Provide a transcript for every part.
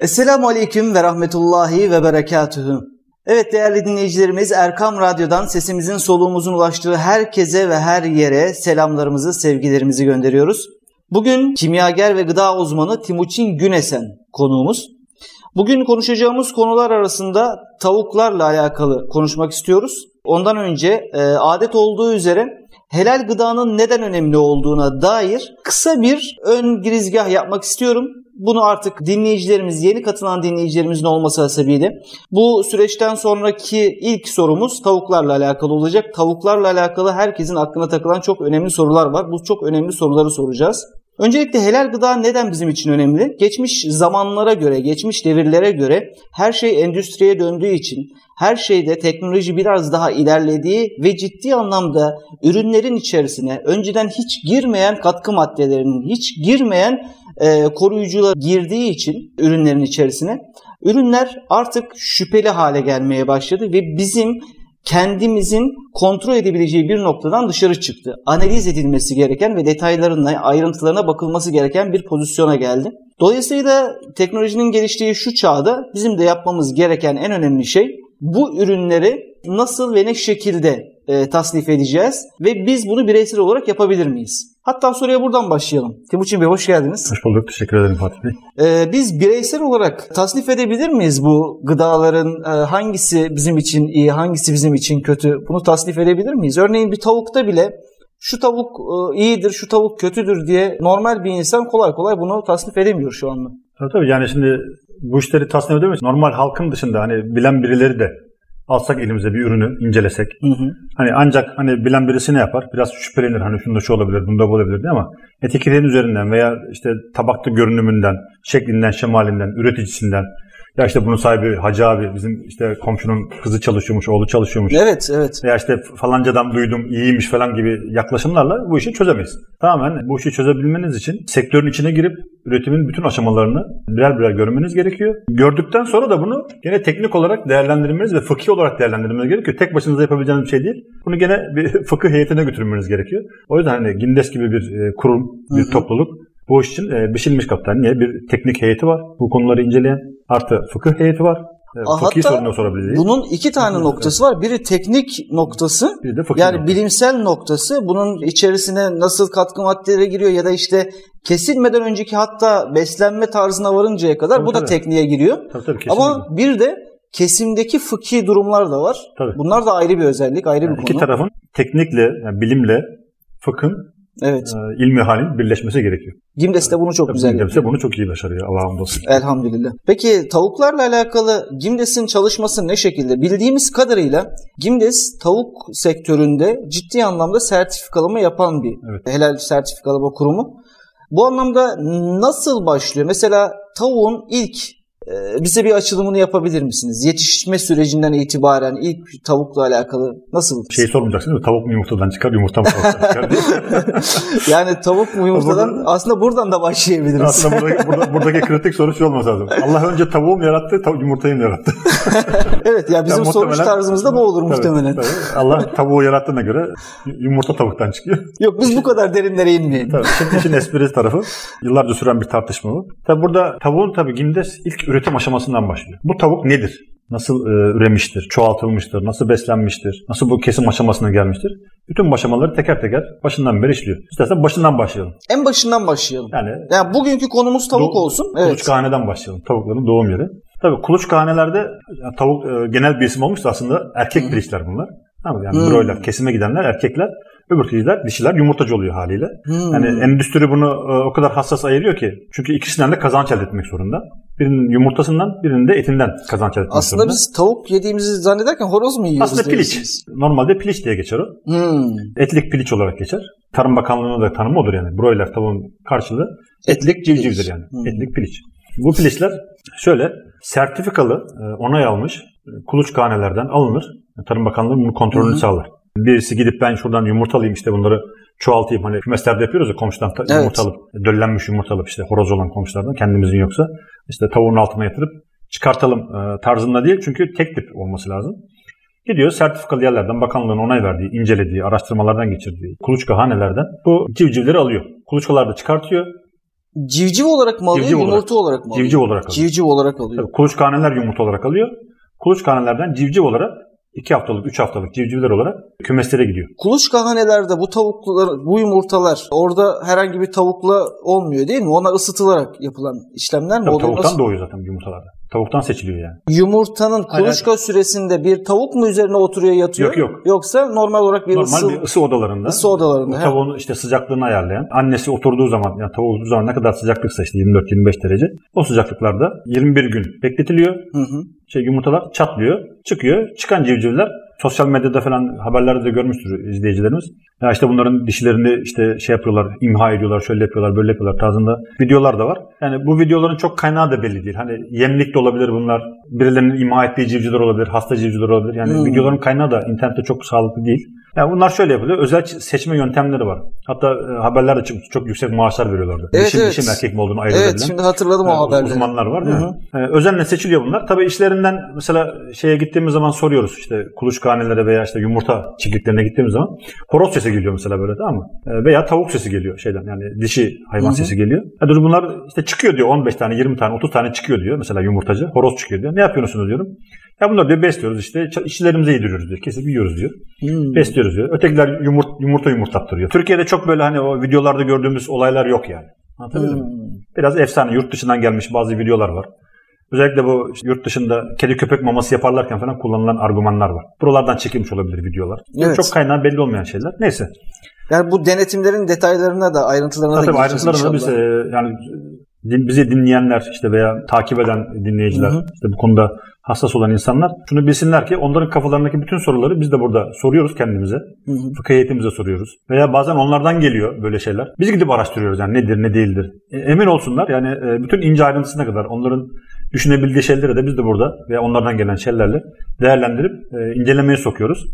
Esselamu Aleyküm ve Rahmetullahi ve Berekatühü. Evet değerli dinleyicilerimiz Erkam Radyo'dan sesimizin soluğumuzun ulaştığı herkese ve her yere selamlarımızı, sevgilerimizi gönderiyoruz. Bugün kimyager ve gıda uzmanı Timuçin Günesen konuğumuz. Bugün konuşacağımız konular arasında tavuklarla alakalı konuşmak istiyoruz. Ondan önce e, adet olduğu üzere helal gıdanın neden önemli olduğuna dair kısa bir ön girizgah yapmak istiyorum. Bunu artık dinleyicilerimiz, yeni katılan dinleyicilerimizin olması hasebiyle bu süreçten sonraki ilk sorumuz tavuklarla alakalı olacak. Tavuklarla alakalı herkesin aklına takılan çok önemli sorular var. Bu çok önemli soruları soracağız. Öncelikle helal gıda neden bizim için önemli? Geçmiş zamanlara göre, geçmiş devirlere göre her şey endüstriye döndüğü için, her şeyde teknoloji biraz daha ilerlediği ve ciddi anlamda ürünlerin içerisine önceden hiç girmeyen katkı maddelerinin, hiç girmeyen e, koruyucular girdiği için ürünlerin içerisine ürünler artık şüpheli hale gelmeye başladı ve bizim kendimizin kontrol edebileceği bir noktadan dışarı çıktı. Analiz edilmesi gereken ve detaylarına, ayrıntılarına bakılması gereken bir pozisyona geldi. Dolayısıyla teknolojinin geliştiği şu çağda bizim de yapmamız gereken en önemli şey bu ürünleri nasıl ve ne şekilde e, tasnif edeceğiz ve biz bunu bireysel olarak yapabilir miyiz? Hatta soruya buradan başlayalım. Timuçin Bey hoş geldiniz. Hoş bulduk. Teşekkür ederim Fatih Bey. Ee, biz bireysel olarak tasnif edebilir miyiz bu gıdaların e, hangisi bizim için iyi, hangisi bizim için kötü? Bunu tasnif edebilir miyiz? Örneğin bir tavukta bile şu tavuk e, iyidir, şu tavuk kötüdür diye normal bir insan kolay kolay bunu tasnif edemiyor şu anda. Tabii tabii yani şimdi bu işleri tasnif edemeyiz. Normal halkın dışında hani bilen birileri de alsak elimize bir ürünü incelesek. Hı hı. Hani ancak hani bilen birisi ne yapar? Biraz şüphelenir hani şunda şu olabilir, bunda bu olabilir diye ama etiketlerin üzerinden veya işte tabakta görünümünden, şeklinden, şemalinden, üreticisinden ya işte bunun sahibi Hacı abi bizim işte komşunun kızı çalışıyormuş, oğlu çalışıyormuş. Evet, evet. Ya işte falancadan duydum iyiymiş falan gibi yaklaşımlarla bu işi çözemeyiz. Tamamen bu işi çözebilmeniz için sektörün içine girip üretimin bütün aşamalarını birer birer görmeniz gerekiyor. Gördükten sonra da bunu gene teknik olarak değerlendirmeniz ve fıkhi olarak değerlendirmeniz gerekiyor. Tek başınıza yapabileceğiniz bir şey değil. Bunu gene bir fıkıh heyetine götürmeniz gerekiyor. O yüzden hani Gindes gibi bir e, kurum, bir Hı-hı. topluluk bu iş için e, biçilmiş kaptan. Niye? Bir teknik heyeti var. Bu konuları inceleyen. Artı fıkıh heyeti var. Fıkhi sorunu sorabileceğiz. Bunun iki tane evet. noktası var. Biri teknik noktası. Biri de fıkhi yani noktası. bilimsel noktası. Bunun içerisine nasıl katkı maddeleri giriyor ya da işte kesilmeden önceki hatta beslenme tarzına varıncaya kadar tabii, bu tabii. da tekniğe giriyor. Tabii, tabii, Ama bir de kesimdeki fıkhi durumlar da var. Tabii. Bunlar da ayrı bir özellik, ayrı yani bir konu. İki tarafın teknikle, yani bilimle fıkhın Evet. E, ilmi halin birleşmesi gerekiyor. Gimdes de bunu çok Tabii güzel Gimdes de bunu çok iyi başarıyor Allah'a hamdolsun. Elhamdülillah. Peki tavuklarla alakalı Gimdes'in çalışması ne şekilde? Bildiğimiz kadarıyla Gimdes tavuk sektöründe ciddi anlamda sertifikalama yapan bir evet. helal sertifikalama kurumu. Bu anlamda nasıl başlıyor? Mesela tavuğun ilk bize bir açılımını yapabilir misiniz? Yetişme sürecinden itibaren ilk tavukla alakalı nasıl? Şey sormayacaksınız mı? Tavuk mu yumurtadan çıkar, yumurta mı tavuktan çıkar? yani tavuk mu yumurtadan? Burada, aslında buradan da başlayabiliriz. Aslında buradaki, burada, buradaki kritik soru şu olması lazım. Allah önce tavuğu mu yarattı, tav yumurtayı mı yarattı? evet ya bizim yani soruş tarzımızda bu olur tabii, muhtemelen. Tabii. Allah tavuğu yarattığına göre yumurta tavuktan çıkıyor. Yok biz bu kadar derinlere inmeyelim. Tabii, şimdi işin esprisi tarafı yıllarca süren bir tartışma bu. Tabii burada tavuğun tabii Gindes ilk üretim aşamasından başlıyor. Bu tavuk nedir? Nasıl e, üremiştir, çoğaltılmıştır, nasıl beslenmiştir, nasıl bu kesim aşamasına gelmiştir? Bütün bu aşamaları teker teker başından beri işliyor. İstersen başından başlayalım. En başından başlayalım. Yani, yani bugünkü konumuz tavuk olsun. Evet. Kuluçkahaneden başlayalım. Tavukların doğum yeri. Tabii kuluçkahanelerde yani tavuk e, genel bir isim olmuş da aslında erkek bilinçler bunlar. Tamam yani hmm. broiler, kesime gidenler erkekler. Öbür dişiler, dişiler yumurtacı oluyor haliyle. Hmm. Yani endüstri bunu e, o kadar hassas ayırıyor ki. Çünkü ikisinden de kazanç elde etmek zorunda. Birinin yumurtasından, birinin de etinden kazanç elde etmek Aslında zorunda. biz tavuk yediğimizi zannederken horoz mu yiyoruz? Aslında piliç. Normalde piliç diye geçer o. Hmm. Etlik piliç olarak geçer. Tarım Bakanlığı'nın da tanımı odur yani. Broiler tavuğun karşılığı etlik, etlik civcivdir yani. Hmm. Etlik piliç. Bu piliçler şöyle sertifikalı, e, onay almış e, kuluçkanelerden alınır. Tarım Bakanlığı bunu kontrolünü Hı-hı. sağlar. Birisi gidip ben şuradan yumurta alayım işte bunları çoğaltayım. Hani kümeslerde yapıyoruz ya komşudan evet. yumurta alıp, döllenmiş yumurta alıp işte horoz olan komşulardan kendimizin yoksa işte tavuğun altına yatırıp çıkartalım e, tarzında değil. Çünkü tek tip olması lazım. Gidiyor sertifikalı yerlerden bakanlığın onay verdiği, incelediği, araştırmalardan geçirdiği kuluçka hanelerden bu civcivleri alıyor. Kuluçkalar da çıkartıyor. Civciv olarak mı alıyor, Civciv yumurta olarak. olarak mı alıyor? Civciv olarak alıyor. Civciv olarak alıyor. Tabii kuluçkaneler yumurta olarak alıyor. Kuluçkanelerden civciv olarak 2 haftalık, 3 haftalık civcivler olarak kümeslere gidiyor. Kuluçkahanelerde bu tavuklar, bu yumurtalar orada herhangi bir tavukla olmuyor değil mi? Onlar ısıtılarak yapılan işlemler mi Tabii tavuktan Nasıl? doğuyor zaten yumurtalarda. Tavuktan seçiliyor yani. Yumurtanın kuluçka süresinde bir tavuk mu üzerine oturuyor yatıyor? Yok, yok. Yoksa normal olarak bir Normal ısı... bir ısı odalarında. ısı odalarında, he. tavuğun işte sıcaklığını ayarlayan. Annesi oturduğu zaman yani tavuğu oturduğu zaman ne kadar sıcaklıksa işte 24-25 derece. O sıcaklıklarda 21 gün bekletiliyor. Hı hı. Şey yumurtalar çatlıyor, çıkıyor. Çıkan civcivler sosyal medyada falan haberlerde de görmüştür izleyicilerimiz. Ya işte bunların dişlerini işte şey yapıyorlar, imha ediyorlar, şöyle yapıyorlar, böyle yapıyorlar tarzında videolar da var. Yani bu videoların çok kaynağı da belli değil. Hani yemlik de olabilir bunlar. Birilerinin imha ettiği civcivler olabilir, hasta civcivler olabilir. Yani Hmm. videoların kaynağı da internette çok sağlıklı değil. Yani bunlar şöyle yapılıyor. Özel seçme yöntemleri var. Hatta e, haberlerde çıkmış çok yüksek maaşlar veriyorlardı. Evet, dişi, evet. dişi erkek mi olduğunu ayırt Evet şimdi hatırladım o Evet, haberleri. Uzmanlar var mi? Ee, özenle seçiliyor bunlar. Tabii işlerinden mesela şeye gittiğimiz zaman soruyoruz işte kuluçkanelere veya işte yumurta çiftliklerine gittiğimiz zaman horoz sesi geliyor mesela böyle tamam mı? Ee, veya tavuk sesi geliyor şeyden yani dişi hayvan Hı hı. sesi geliyor. Ya dur bunlar işte çıkıyor diyor 15 tane 20 tane 30 tane çıkıyor diyor mesela yumurtacı. Horoz çıkıyor diyor. Ne yapıyorsunuz diyorum. Ya bunları diyor besliyoruz işte işçilerimize yediriyoruz diyor. Kesip yiyoruz diyor. Hmm. Besliyoruz diyor. Ötekiler yumurt, yumurta yumurtattırıyor. Türkiye'de çok böyle hani o videolarda gördüğümüz olaylar yok yani. Anlatabiliyor muyum? Hmm. Biraz efsane yurt dışından gelmiş bazı videolar var. Özellikle bu işte yurt dışında kedi köpek maması yaparlarken falan kullanılan argümanlar var. Buralardan çekilmiş olabilir videolar. Evet. Çok kaynağı belli olmayan şeyler. Neyse. Yani bu denetimlerin detaylarına da ayrıntılarına da Tabii gireceğiz ayrıntılarını biz e, yani bizi dinleyenler işte veya takip eden dinleyiciler Hı hı. işte bu konuda hassas olan insanlar şunu bilsinler ki onların kafalarındaki bütün soruları biz de burada soruyoruz kendimize. Hı hı. Fıkıh heyetimize soruyoruz. Veya bazen onlardan geliyor böyle şeyler. Biz gidip araştırıyoruz yani nedir ne değildir. E, emin olsunlar yani e, bütün ince ayrıntısına kadar onların düşünebildiği şeyleri de biz de burada veya onlardan gelen şeylerle değerlendirip e, incelemeye sokuyoruz.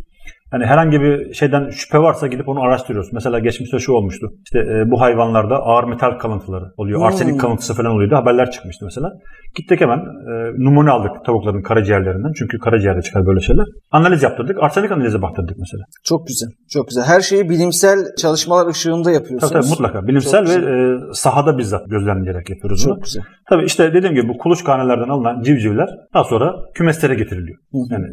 Yani herhangi bir şeyden şüphe varsa gidip onu araştırıyoruz. Mesela geçmişte şu olmuştu. İşte e, bu hayvanlarda ağır metal kalıntıları oluyor. Hmm. Arsenik kalıntısı falan oluyordu. Haberler çıkmıştı mesela. Gittik hemen e, numune aldık tavukların karaciğerlerinden. Çünkü karaciğerde çıkar böyle şeyler. Analiz yaptırdık. Arsenik analizi baktırdık mesela. Çok güzel. Çok güzel. Her şeyi bilimsel çalışmalar ışığında yapıyorsunuz. Tabii, tabii mutlaka. Bilimsel Çok ve güzel. e, sahada bizzat gözlemleyerek yapıyoruz bunu. Çok güzel. Tabii işte dediğim gibi bu kuluçkanelerden alınan civcivler daha sonra kümeslere getiriliyor. Hı. Yani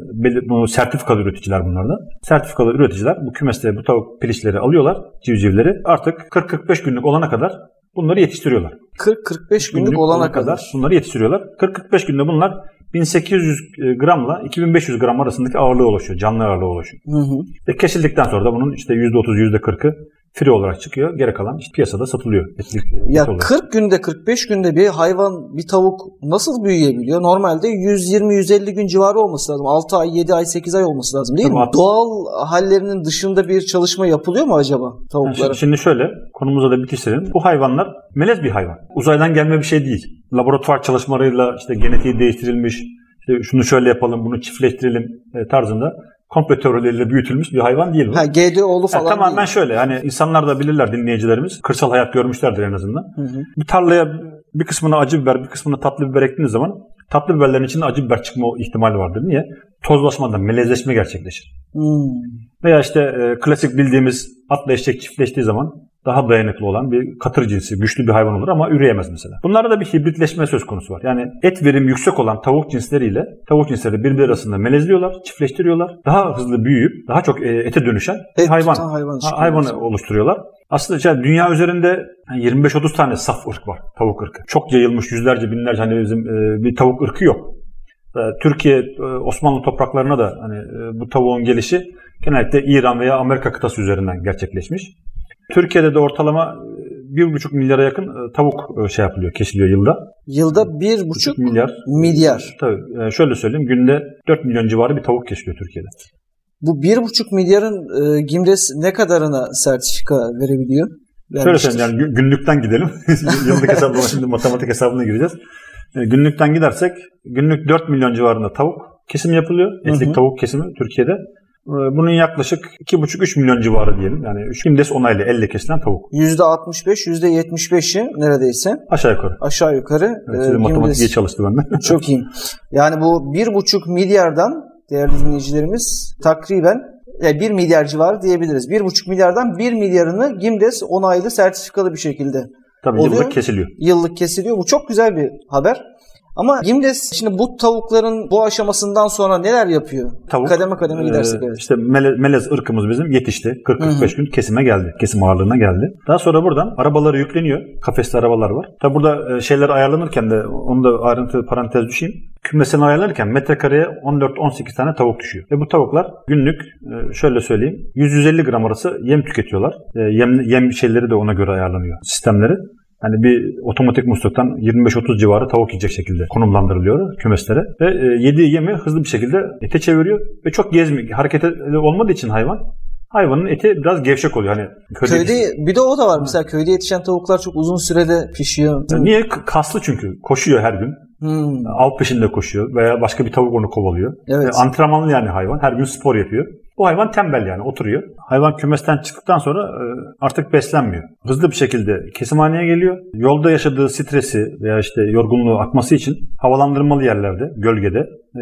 bu sertifikalı üreticiler bunlar da. Sertifikalı üreticiler bu kümeslere bu tavuk pilişleri alıyorlar, civcivleri. Artık 40-45 günlük olana kadar bunları yetiştiriyorlar. 40-45 günlük olana kadar. bunları yetiştiriyorlar. 40-45 günde bunlar 1800 gramla 2500 gram arasındaki ağırlığa ulaşıyor. Canlı ağırlığa ulaşıyor. Hı hı. Ve kesildikten sonra da bunun işte %30, %40'ı free olarak çıkıyor. Geri kalan işte piyasada satılıyor. Etlik, Ya et olarak. 40 günde 45 günde bir hayvan bir tavuk nasıl büyüyebiliyor? Normalde 120-150 gün civarı olması lazım. 6 ay, 7 ay, 8 ay olması lazım değil Tabii, mi? at- Doğal hallerinin dışında bir çalışma yapılıyor mu acaba Yani tavuklara? şimdi, şimdi şöyle konumuza da bitiştirelim. Bu hayvanlar melez bir hayvan. Uzaydan gelme bir şey değil. Laboratuvar çalışmalarıyla işte genetiği değiştirilmiş, işte şunu şöyle yapalım, bunu çiftleştirelim e, tarzında komplo teorileriyle büyütülmüş bir hayvan değil bu. Ha GDO'lu falan tamamen değil. şöyle hani insanlar da bilirler dinleyicilerimiz. Kırsal hayat görmüşlerdir en azından. Hı hı. Bir tarlaya bir kısmına acı biber, bir kısmına tatlı biber ektiğiniz zaman tatlı biberlerin içinde acı biber çıkma ihtimali vardır. Niye? Tozlaşmadan melezleşme gerçekleşir. Hmm. Veya işte e, klasik bildiğimiz atla eşek çiftleştiği zaman daha dayanıklı olan bir katır cinsi, güçlü bir hayvan olur ama üreyemez mesela. Bunlarda da bir hibritleşme söz konusu var. Yani et verimi yüksek olan tavuk cinsleriyle tavuk cinsleri birbiri arasında melezliyorlar, çiftleştiriyorlar. Daha hızlı büyüyüp daha çok e, ete dönüşen Et hayvan, hayvan ha- hayvanı oluşturuyorlar. Aslında işte dünya üzerinde yani 25-30 tane saf ırk var, tavuk ırkı. Çok yayılmış yüzlerce binlerce hani bizim e, bir tavuk ırkı yok. E, Türkiye, Osmanlı topraklarına da hani bu tavuğun gelişi genellikle İran veya Amerika kıtası üzerinden gerçekleşmiş. Türkiye'de de ortalama e, 1,5 milyara yakın e, tavuk e, şey yapılıyor, kesiliyor yılda. Yılda 1,5 milyar. milyar. Tabii e, şöyle söyleyeyim günde 4 milyon civarı bir tavuk kesiliyor Türkiye'de. Bu 1,5 milyarın e, Gimres ne kadarına sertifika verebiliyor? Şöyle söyleyeyim yani gü- günlükten gidelim. Yıllık hesaplama şimdi matematik hesabına gireceğiz. E, Günlükten gidersek günlük 4 milyon civarında tavuk kesim yapılıyor. Etlik Hı hı. tavuk kesimi Türkiye'de. E, Bunun yaklaşık 2,5-3 milyon civarı diyelim. Yani 3 gündes onaylı elle kesilen tavuk. %65, %75'i neredeyse Aşağı yukarı. aşağı yukarı Evet, e, matematik iyi çalıştı benden. Çok iyi. Yani bu bir buçuk milyardan değerli dinleyicilerimiz takriben e, 1 milyar civarı diyebiliriz. Bir buçuk milyardan 1 milyarını Gimdes onaylı sertifikalı bir şekilde Tabii oluyor. yıllık kesiliyor. Yıllık kesiliyor. Bu çok güzel bir haber. Ama Gimdes şimdi bu tavukların bu aşamasından sonra neler yapıyor? Tavuk, kademe kademe e, gidersek evet. İşte mele- melez ırkımız bizim yetişti. 40-45 gün kesime geldi. Kesim ağırlığına geldi. Daha sonra buradan arabaları yükleniyor. Kafesli arabalar var. Tabi burada e, şeyler ayarlanırken de onu da ayrıntı parantez düşeyim. Kümesini ayarlanırken metrekareye 14-18 tane tavuk düşüyor. Ve bu tavuklar günlük e, şöyle söyleyeyim 100-150 gram arası yem tüketiyorlar. Yem, yem şeyleri de ona göre ayarlanıyor sistemleri. Yani bir otomatik musluktan 25-30 civarı tavuk yiyecek şekilde konumlandırılıyor kümeslere. Ve e, yediği yemi hızlı bir şekilde ete çeviriyor. Ve çok gezmiyor. Hareketli olmadığı için hayvan hayvanın eti biraz gevşek oluyor. Hani köyde, Köyde bir de o da var. Mesela köyde yetişen tavuklar çok uzun sürede pişiyor. Niye? Kaslı çünkü. Koşuyor her gün. Hmm, Av peşinde koşuyor veya başka bir tavuk onu kovalıyor. Evet. E, antrenmanlı yani hayvan. Her gün spor yapıyor. Bu hayvan tembel yani oturuyor. Hayvan kümesten çıktıktan sonra e, artık beslenmiyor. Hızlı bir şekilde kesimhaneye geliyor. Yolda yaşadığı stresi veya işte yorgunluğu atması için havalandırmalı yerlerde, gölgede e,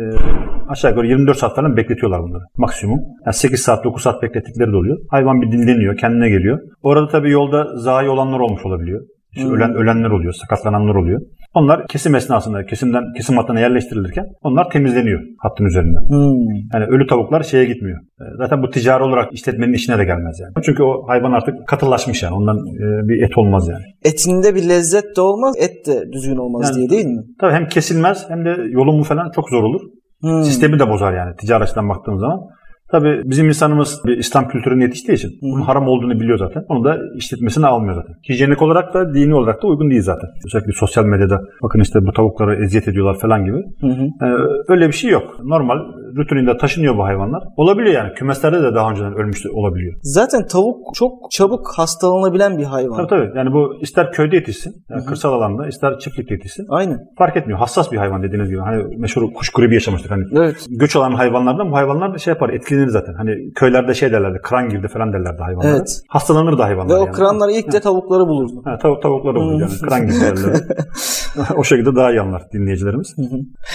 aşağı yukarı 24 saat falan bekletiyorlar bunları maksimum. Yani 8 saat, 9 saat beklettikleri de oluyor. Hayvan bir dinleniyor, kendine geliyor. Orada tabii yolda zayi olanlar olmuş olabiliyor. İşte Hmm. ölen ölenler oluyor, sakatlananlar oluyor. Onlar kesim esnasında, kesimden kesim hattına yerleştirilirken onlar temizleniyor hattın üzerinden. hmm. Yani ölü tavuklar şeye gitmiyor. E, Zaten bu ticari olarak işletmenin işine de gelmez yani. Çünkü o hayvan artık katılaşmış yani. Ondan e, bir et olmaz yani. Etinde bir lezzet de olmaz, et de düzgün olmaz Yani- diye değil mi? Tabii hem kesilmez hem de yolumu falan çok zor olur. Hmm. Sistemi de bozar yani ticari açıdan baktığım zaman. Tabii bizim insanımız bir İslam kültürüne yetiştiği için bunun haram olduğunu biliyor zaten. Onu da işletmesine almıyor zaten. Hijyenik olarak da dini olarak da uygun değil zaten. Özellikle sosyal medyada bakın işte bu tavuklara eziyet ediyorlar falan gibi. Hı hı. Ee, öyle bir şey yok. Normal rutininde taşınıyor bu hayvanlar. Olabiliyor yani. Kümeslerde de daha önceden ölmüş olabiliyor. Zaten tavuk çok çabuk hastalanabilen bir hayvan. Tabii tabii. Yani bu ister köyde yetişsin, yani kırsal alanda, ister çiftlikte yetişsin. Aynen. Fark etmiyor. Hassas bir hayvan dediğiniz gibi. Hani meşhur kuş gribi yaşamıştık. Hani Evet. göç alan hayvanlardan bu hayvanlar da şey yapar, etkilenir zaten. Hani köylerde şey derlerdi, kran girdi falan derlerdi hayvanlara. Evet. Hastalanır da hayvanlar Ve o yani. kranlar ilk de tavukları bulurdu. Ha, tavuk, tavukları olur yani. Kran gibi derler. o şekilde daha iyi anlar dinleyicilerimiz.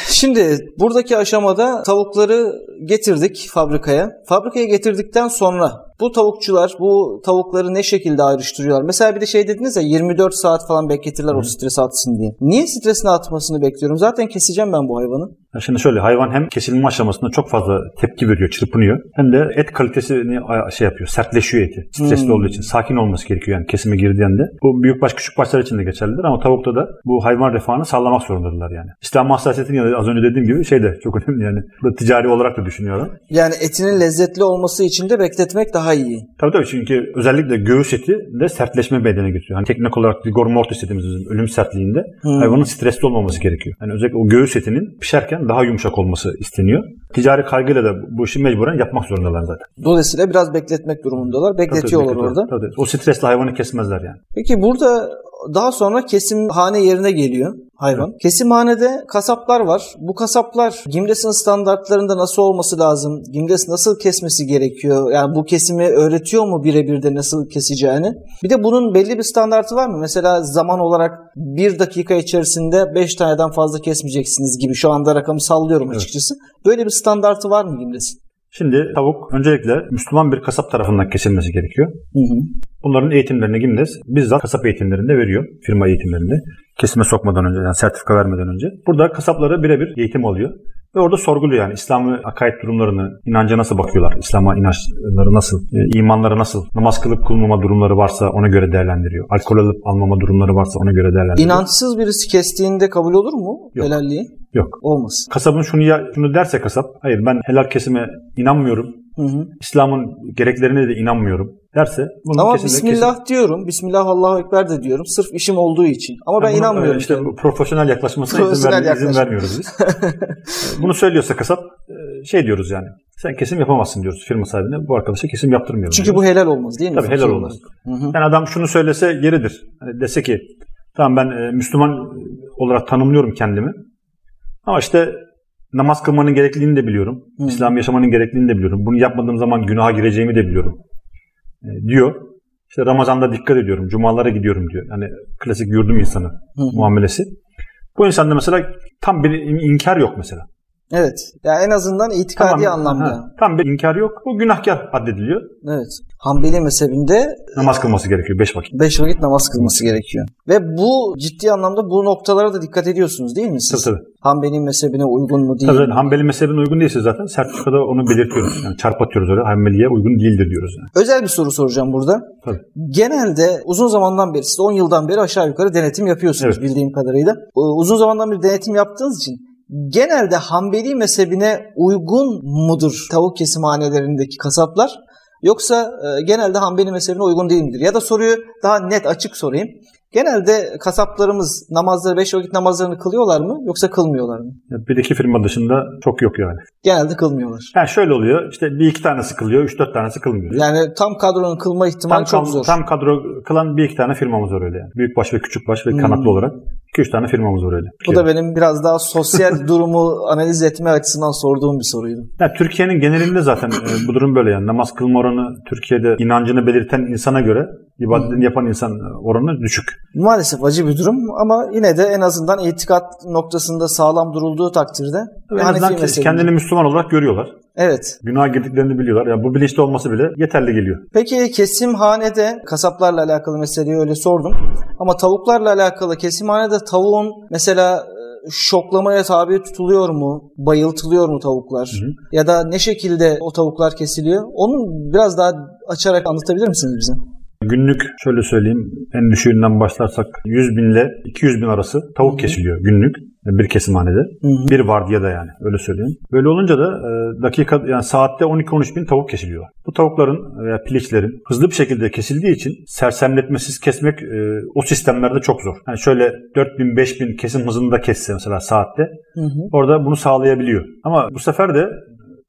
Şimdi buradaki aşamada tavukları getirdik fabrikaya. Fabrikaya getirdikten sonra bu tavukçular bu tavukları ne şekilde ayrıştırıyorlar? Mesela bir de şey dediniz ya 24 saat falan bekletirler o stres atsın diye. Niye stresini atmasını bekliyorum? Zaten keseceğim ben bu hayvanı. Şimdi şöyle hayvan hem kesilme aşamasında çok fazla tepki veriyor, çırpınıyor. Hem de et kalitesini şey yapıyor, sertleşiyor eti. Stresli Hmm. olduğu için sakin olması gerekiyor yani kesime girdiğinde. Bu büyük baş küçük başlar için de geçerlidir ama tavukta da bu hayvan refahını sağlamak zorundadırlar yani. İslam hassasiyetinin yanında az önce dediğim gibi şey de çok önemli yani. Bu ticari olarak da düşünüyorum. Yani etinin lezzetli olması için de bekletmek daha iyi. Tabii tabii çünkü özellikle göğüs eti de sertleşme meydana getiriyor. Hani teknik olarak rigor mortis dediğimiz ölüm sertliğinde Hmm. hayvanın stresli olmaması gerekiyor. Yani özellikle o göğüs etinin pişerken daha yumuşak olması isteniyor. Ticari kaygıyla da bu işi mecburen yapmak zorundalar zaten. Dolayısıyla biraz bekletmek durumundalar. Tabii, Bekletiyorlar tabii, orada. tabii. O stresle hayvanı kesmezler yani. Peki burada daha sonra kesimhane yerine geliyor hayvan. Kesimhanede kasaplar var. Bu kasaplar Gimdes'in standartlarında nasıl olması lazım? Gimdes nasıl kesmesi gerekiyor? Yani bu kesimi öğretiyor mu birebir de nasıl keseceğini? Bir de bunun belli bir standartı var mı? Mesela zaman olarak bir dakika içerisinde 5 taneden fazla kesmeyeceksiniz gibi. Şu anda rakamı sallıyorum açıkçası. Böyle bir standartı var mı Gimdes'in? Şimdi tavuk öncelikle Müslüman bir kasap tarafından kesilmesi gerekiyor. Hı hı. Bunların eğitimlerini Gimdes bizzat kasap eğitimlerinde veriyor. Firma eğitimlerinde. Kesime sokmadan önce yani sertifika vermeden önce. Burada kasapları birebir eğitim alıyor. Ve orada sorguluyor yani İslam'ı akaid durumlarını, inanca nasıl bakıyorlar, İslam'a inançları nasıl, e, imanları nasıl, namaz kılıp kılmama durumları varsa ona göre değerlendiriyor. Alkol alıp almama durumları varsa ona göre değerlendiriyor. İnançsız birisi kestiğinde kabul olur mu? Yok. Helalliği? Yok. Olmaz. Kasabın şunu ya, şunu derse kasap, hayır ben helal kesime inanmıyorum. İslam'ın gereklerine de inanmıyorum derse bunun Ama kesinlikle Bismillah diyorum. Bismillah Allahu Ekber de diyorum. Sırf işim olduğu için. Ama ben Yani bunu, inanmıyorum. e, İşte bu profesyonel yaklaşmasına izin, Profesyonel izin yaklaşım. vermiyoruz biz. E, Bunu söylüyorsa kasap e, şey diyoruz yani. Sen kesim yapamazsın diyoruz firma sahibine. Bu arkadaşa kesim yaptırmıyorum. Çünkü diyoruz. bu helal olmaz değil mi? Tabii helal olmaz. Hı hı. Yani adam şunu söylese yeridir. Hani dese ki tamam ben Müslüman olarak tanımlıyorum kendimi. Ama işte namaz kılmanın gerekliliğini de biliyorum. Hı. İslam yaşamanın gerekliliğini de biliyorum. Bunu yapmadığım zaman günaha gireceğimi de biliyorum. E, diyor. İşte Ramazan'da dikkat ediyorum. Cumalara gidiyorum diyor. Yani klasik yurdum insanı Hı muamelesi. Bu insanda mesela tam bir in- inkar yok mesela. Evet. Yani en azından itikadi tamam, anlamda. Ha, tam bir inkar yok. Bu günahkar addediliyor. Evet. Hanbeli mezhebinde namaz kılması gerekiyor 5 vakit. 5 vakit namaz kılması gerekiyor. Ve bu ciddi anlamda bu noktalara da dikkat ediyorsunuz değil mi siz? Tabii tabii. Hanbeli mezhebine uygun mu değil tabii, mi? Hanbeli mezhebine uygun değilse zaten sertifikada onu belirtiyoruz. Yani çarpatıyoruz öyle. Hanbeliye uygun değildir diyoruz. Yani. Özel bir soru soracağım burada. Tabii. Genelde uzun zamandan beri, siz 10 yıldan beri aşağı yukarı denetim yapıyorsunuz evet. bildiğim kadarıyla. Uzun zamandan beri denetim yaptığınız için genelde Hanbeli mezhebine uygun mudur tavuk kesimhanelerindeki kasaplar? Yoksa e, genelde Hanbeli mezhebine uygun değil midir? Ya da soruyu daha net açık sorayım. Genelde kasaplarımız namazları, beş vakit namazlarını kılıyorlar mı yoksa kılmıyorlar mı? Bir iki firma dışında çok yok yani. Genelde kılmıyorlar. Yani şöyle oluyor işte bir iki tanesi kılıyor, üç dört tanesi kılmıyor. Yani tam kadronun kılma ihtimali tam, çok zor. Tam kadro kılan bir iki tane firmamız var öyle yani. Büyük baş ve küçük baş ve hmm. kanatlı olarak. 2-3 tane firmamız var öyle. Bu da benim biraz daha sosyal durumu analiz etme açısından sorduğum bir soruydu. Ya, Türkiye'nin genelinde zaten e, bu durum böyle yani. Namaz kılma oranı Türkiye'de inancını belirten insana göre ibadetini yapan insan oranı düşük. Maalesef acı bir durum ama yine de en azından itikat noktasında sağlam durulduğu takdirde en azından kendini Müslüman olarak görüyorlar. Evet. Günah girdiklerini biliyorlar. Yani bu bilinçli olması bile yeterli geliyor. Peki kesimhanede kasaplarla alakalı meseleyi öyle sordum. Ama tavuklarla alakalı kesimhanede tavuğun mesela e, şoklamaya tabi tutuluyor mu? Bayıltılıyor mu tavuklar? Hı hı. Ya da ne şekilde o tavuklar kesiliyor? Onu biraz daha açarak anlatabilir misiniz bize? Günlük şöyle söyleyeyim en düşüğünden başlarsak 100 bin ile 200 bin arası tavuk Hı-hı. kesiliyor günlük bir kesimhanede. Hı-hı. Bir vardiya da yani öyle söyleyeyim. Böyle olunca da e, dakika yani saatte 12-13 bin tavuk kesiliyor. Bu tavukların veya piliçlerin hızlı bir şekilde kesildiği için sersemletmesiz kesmek e, o sistemlerde çok zor. Yani şöyle 4 bin 5 bin kesim hızında kesse mesela saatte Hı-hı. orada bunu sağlayabiliyor. Ama bu sefer de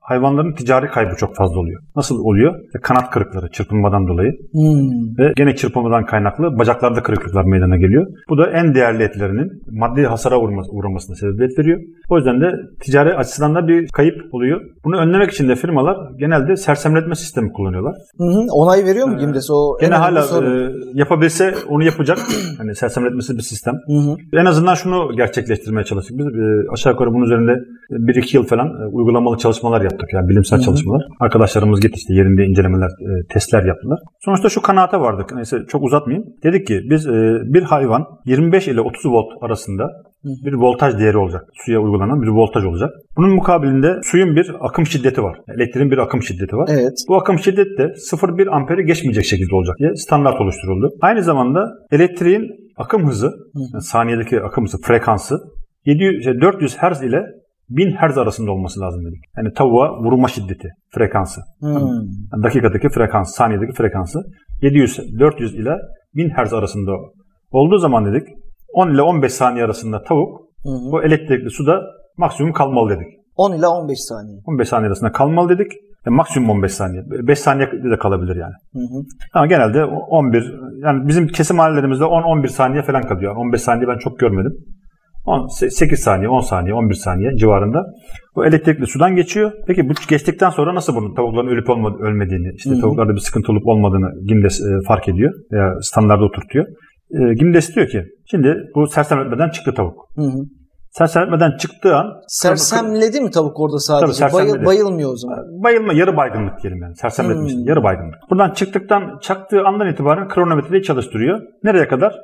hayvanların ticari kaybı çok fazla oluyor. Nasıl oluyor? Kanat kırıkları çırpınmadan dolayı hmm. ve gene çırpınmadan kaynaklı bacaklarda kırıklıklar meydana geliyor. Bu da en değerli etlerinin maddi hasara uğramasına sebebiyet veriyor. O yüzden de ticari açısından da bir kayıp oluyor. Bunu önlemek için de firmalar genelde sersemletme sistemi kullanıyorlar. Hı hı. Onay veriyor mu Gimdes? O gene hala e, yapabilse onu yapacak. hani sersemletmesi bir sistem. Hı hı. En azından şunu gerçekleştirmeye çalıştık. Biz e, aşağı yukarı bunun üzerinde 1-2 yıl falan e, uygulamalı çalışmalar yaptık yani bilimsel Hı-hı. çalışmalar. Arkadaşlarımız gitti işte yerinde incelemeler, e, testler yaptılar. Sonuçta şu kanaate vardık. Neyse çok uzatmayayım. Dedik ki biz e, bir hayvan 25 ile 30 volt arasında bir voltaj değeri olacak. Suya uygulanan bir voltaj olacak. Bunun mukabilinde suyun bir akım şiddeti var. Elektriğin bir akım şiddeti var. Evet. Bu akım şiddeti de 0,1 amperi geçmeyecek şekilde olacak diye standart oluşturuldu. Aynı zamanda elektriğin akım hızı, yani saniyedeki akım hızı, frekansı 700, 400 şey, Hz ile 1000 Hz arasında olması lazım dedik. Yani tavuğa vurma şiddeti, frekansı. Hmm. Yani dakikadaki frekans, saniyedeki frekansı 700, 400 ile 1000 Hz arasında olduğu zaman dedik 10 ile 15 saniye arasında tavuk hmm. bu elektrikli suda maksimum kalmalı dedik. 10 ile 15 saniye. 15 saniye arasında kalmalı dedik. E, maksimum 15 saniye. 5 saniye de kalabilir yani. Hı hı. Ama genelde 11 yani bizim kesim hallerimizde 10-11 saniye falan kalıyor. 15 saniye ben çok görmedim. 8 saniye, 10 saniye, 11 saniye civarında bu elektrikli sudan geçiyor. Peki bu geçtikten sonra nasıl bunun tavukların ölüp olmadı, ölmediğini, işte Hı-hı. tavuklarda bir sıkıntı olup olmadığını Gimdes e, fark ediyor veya standarda oturtuyor. E, Gimdes diyor ki şimdi bu sersemletmeden çıktı tavuk. Hı-hı. Sersemletmeden çıktığı an... Sersemledi mi tavuk orada sadece? Tabii Bayıl, bayılmıyor o zaman. Bayılma, yarı baygınlık diyelim yani. Sersemletmiş, yarı baygınlık. Buradan çıktıktan, çaktığı andan itibaren kronometreyi çalıştırıyor. Nereye kadar?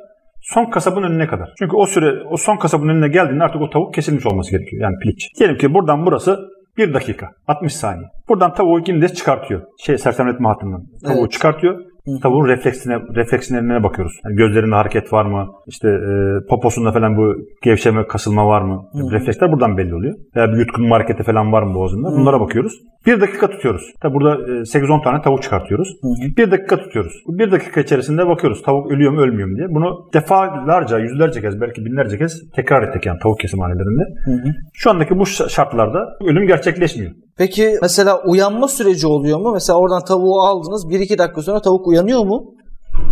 Son kasabın önüne kadar. Çünkü o süre o son kasabın önüne geldiğinde artık o tavuk kesilmiş olması gerekiyor. Yani piliç. Diyelim ki buradan burası 1 dakika 60 saniye. Buradan tavuğu Gimdes çıkartıyor. Şey sersemletme hattından. Tavuğu evet. çıkartıyor. Tavuğun refleksine, reflekslerine bakıyoruz. Yani gözlerinde hareket var mı? İşte e, poposunda falan bu gevşeme, kasılma var mı? Hı. Refleksler buradan belli oluyor. Veya bir yutkunma hareketi falan var mı boğazında? Hı. Bunlara bakıyoruz. Bir dakika tutuyoruz. Tabi burada e, 8-10 tane tavuk çıkartıyoruz. Hı. Bir dakika tutuyoruz. Bu bir dakika içerisinde bakıyoruz tavuk ölüyor mu ölmüyor mu diye. Bunu defalarca, yüzlerce kez, belki binlerce kez tekrar ettik yani tavuk kesimhanelerinde. Şu andaki bu şartlarda ölüm gerçekleşmiyor. Peki mesela uyanma süreci oluyor mu? Mesela oradan tavuğu aldınız 1-2 dakika sonra tavuk uyanıyor mu?